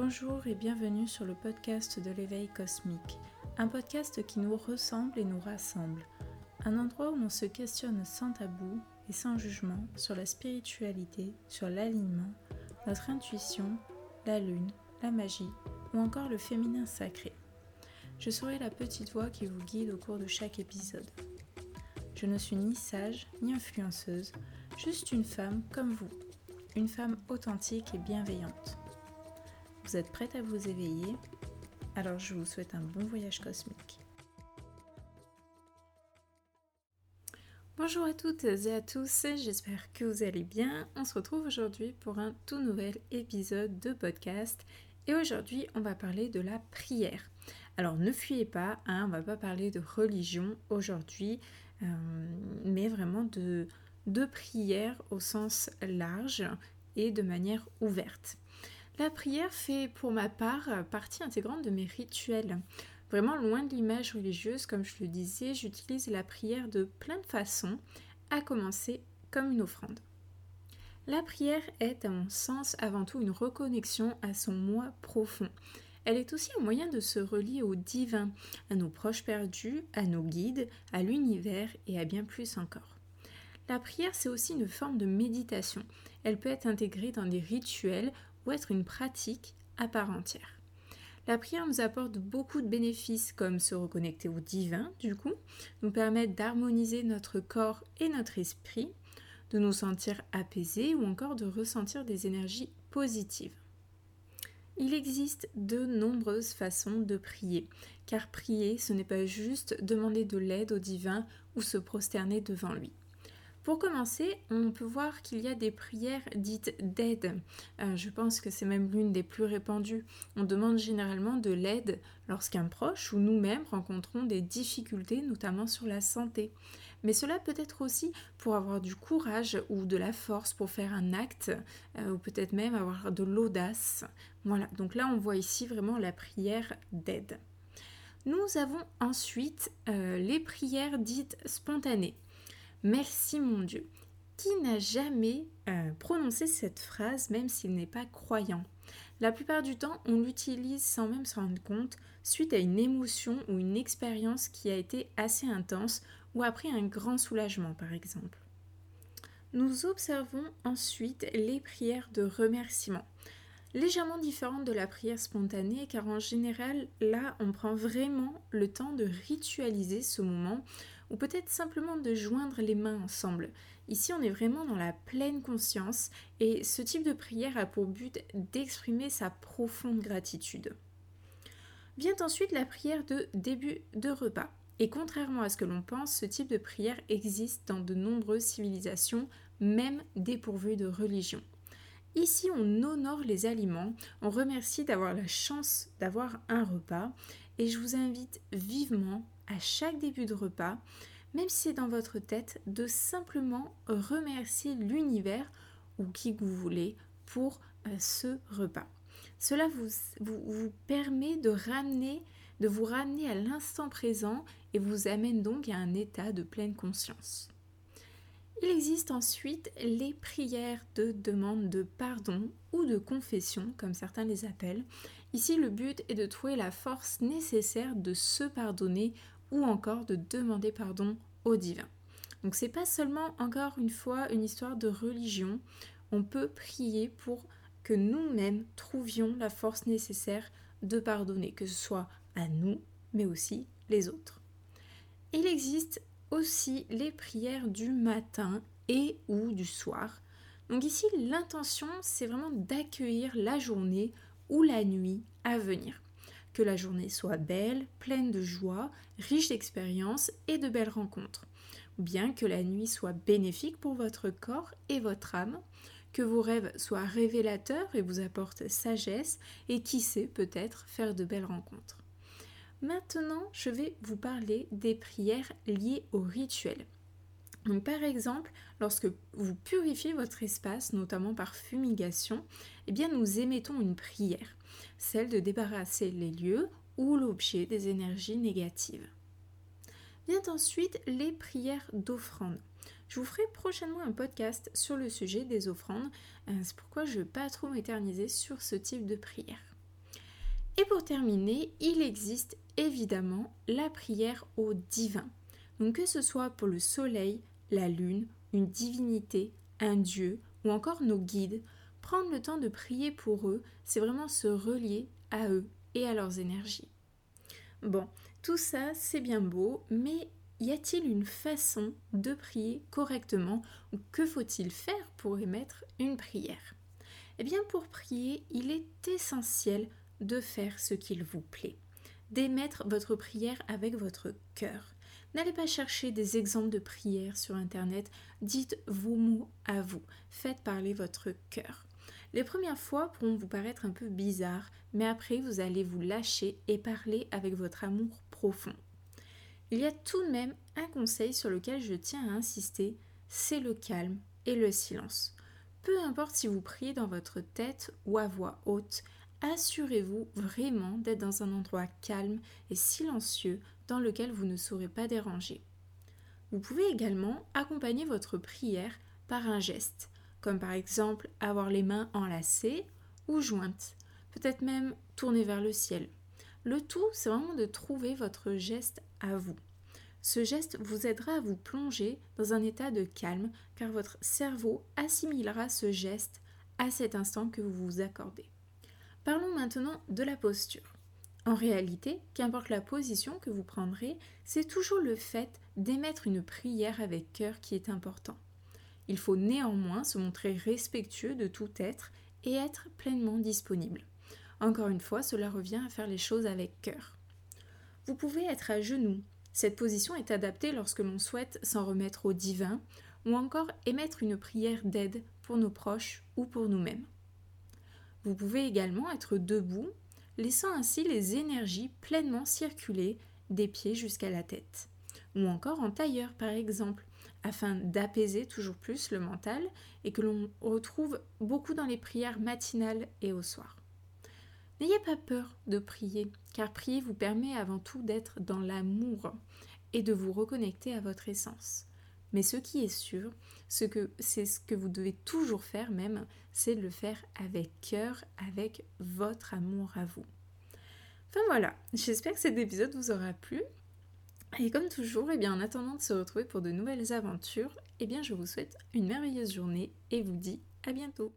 Bonjour et bienvenue sur le podcast de l'éveil cosmique, un podcast qui nous ressemble et nous rassemble, un endroit où l'on se questionne sans tabou et sans jugement sur la spiritualité, sur l'alignement, notre intuition, la lune, la magie ou encore le féminin sacré. Je serai la petite voix qui vous guide au cours de chaque épisode. Je ne suis ni sage ni influenceuse, juste une femme comme vous, une femme authentique et bienveillante. Vous êtes prête à vous éveiller? Alors je vous souhaite un bon voyage cosmique. Bonjour à toutes et à tous, j'espère que vous allez bien. On se retrouve aujourd'hui pour un tout nouvel épisode de podcast et aujourd'hui on va parler de la prière. Alors ne fuyez pas, hein, on va pas parler de religion aujourd'hui, euh, mais vraiment de, de prière au sens large et de manière ouverte. La prière fait pour ma part partie intégrante de mes rituels. Vraiment loin de l'image religieuse, comme je le disais, j'utilise la prière de plein de façons, à commencer comme une offrande. La prière est, à mon sens, avant tout une reconnexion à son moi profond. Elle est aussi un moyen de se relier au divin, à nos proches perdus, à nos guides, à l'univers et à bien plus encore. La prière, c'est aussi une forme de méditation. Elle peut être intégrée dans des rituels être une pratique à part entière. La prière nous apporte beaucoup de bénéfices comme se reconnecter au divin, du coup, nous permettre d'harmoniser notre corps et notre esprit, de nous sentir apaisés ou encore de ressentir des énergies positives. Il existe de nombreuses façons de prier, car prier, ce n'est pas juste demander de l'aide au divin ou se prosterner devant lui. Pour commencer, on peut voir qu'il y a des prières dites d'aide. Euh, je pense que c'est même l'une des plus répandues. On demande généralement de l'aide lorsqu'un proche ou nous-mêmes rencontrons des difficultés, notamment sur la santé. Mais cela peut être aussi pour avoir du courage ou de la force pour faire un acte, euh, ou peut-être même avoir de l'audace. Voilà, donc là on voit ici vraiment la prière d'aide. Nous avons ensuite euh, les prières dites spontanées. Merci mon Dieu. Qui n'a jamais euh, prononcé cette phrase même s'il n'est pas croyant? La plupart du temps, on l'utilise sans même se rendre compte suite à une émotion ou une expérience qui a été assez intense ou après un grand soulagement par exemple. Nous observons ensuite les prières de remerciement légèrement différentes de la prière spontanée car en général là on prend vraiment le temps de ritualiser ce moment ou peut-être simplement de joindre les mains ensemble. Ici, on est vraiment dans la pleine conscience et ce type de prière a pour but d'exprimer sa profonde gratitude. Vient ensuite la prière de début de repas. Et contrairement à ce que l'on pense, ce type de prière existe dans de nombreuses civilisations, même dépourvues de religion. Ici, on honore les aliments, on remercie d'avoir la chance d'avoir un repas et je vous invite vivement à chaque début de repas, même si c'est dans votre tête, de simplement remercier l'univers ou qui vous voulez pour euh, ce repas. Cela vous, vous, permet de ramener, de vous ramener à l'instant présent et vous amène donc à un état de pleine conscience. Il existe ensuite les prières de demande de pardon ou de confession, comme certains les appellent. Ici, le but est de trouver la force nécessaire de se pardonner ou encore de demander pardon au divin. Donc c'est pas seulement encore une fois une histoire de religion, on peut prier pour que nous-mêmes trouvions la force nécessaire de pardonner, que ce soit à nous, mais aussi les autres. Il existe aussi les prières du matin et ou du soir. Donc ici, l'intention, c'est vraiment d'accueillir la journée ou la nuit à venir que la journée soit belle, pleine de joie, riche d'expériences et de belles rencontres. Ou bien que la nuit soit bénéfique pour votre corps et votre âme, que vos rêves soient révélateurs et vous apportent sagesse, et qui sait peut-être faire de belles rencontres. Maintenant, je vais vous parler des prières liées au rituel. Par exemple, lorsque vous purifiez votre espace, notamment par fumigation, eh bien nous émettons une prière celle de débarrasser les lieux ou l'objet des énergies négatives. Vient ensuite les prières d'offrande. Je vous ferai prochainement un podcast sur le sujet des offrandes, euh, c'est pourquoi je ne vais pas trop m'éterniser sur ce type de prière. Et pour terminer, il existe évidemment la prière au divin. Donc que ce soit pour le soleil, la lune, une divinité, un dieu ou encore nos guides, prendre le temps de prier pour eux, c'est vraiment se relier à eux et à leurs énergies. Bon, tout ça c'est bien beau, mais y a-t-il une façon de prier correctement que faut-il faire pour émettre une prière? Eh bien pour prier, il est essentiel de faire ce qu'il vous plaît, d'émettre votre prière avec votre cœur. N'allez pas chercher des exemples de prières sur Internet, dites vos mots à vous, faites parler votre cœur. Les premières fois pourront vous paraître un peu bizarres, mais après vous allez vous lâcher et parler avec votre amour profond. Il y a tout de même un conseil sur lequel je tiens à insister, c'est le calme et le silence. Peu importe si vous priez dans votre tête ou à voix haute, assurez-vous vraiment d'être dans un endroit calme et silencieux dans lequel vous ne serez pas dérangé. Vous pouvez également accompagner votre prière par un geste, comme par exemple avoir les mains enlacées ou jointes, peut-être même tourner vers le ciel. Le tout, c'est vraiment de trouver votre geste à vous. Ce geste vous aidera à vous plonger dans un état de calme car votre cerveau assimilera ce geste à cet instant que vous vous accordez. Parlons maintenant de la posture. En réalité, qu'importe la position que vous prendrez, c'est toujours le fait d'émettre une prière avec cœur qui est important. Il faut néanmoins se montrer respectueux de tout être et être pleinement disponible. Encore une fois, cela revient à faire les choses avec cœur. Vous pouvez être à genoux. Cette position est adaptée lorsque l'on souhaite s'en remettre au divin ou encore émettre une prière d'aide pour nos proches ou pour nous-mêmes. Vous pouvez également être debout laissant ainsi les énergies pleinement circuler des pieds jusqu'à la tête. Ou encore en tailleur par exemple, afin d'apaiser toujours plus le mental et que l'on retrouve beaucoup dans les prières matinales et au soir. N'ayez pas peur de prier, car prier vous permet avant tout d'être dans l'amour et de vous reconnecter à votre essence. Mais ce qui est sûr, ce que c'est ce que vous devez toujours faire même, c'est de le faire avec cœur, avec votre amour à vous. Enfin voilà, j'espère que cet épisode vous aura plu. Et comme toujours, eh bien, en attendant de se retrouver pour de nouvelles aventures, eh bien, je vous souhaite une merveilleuse journée et vous dis à bientôt.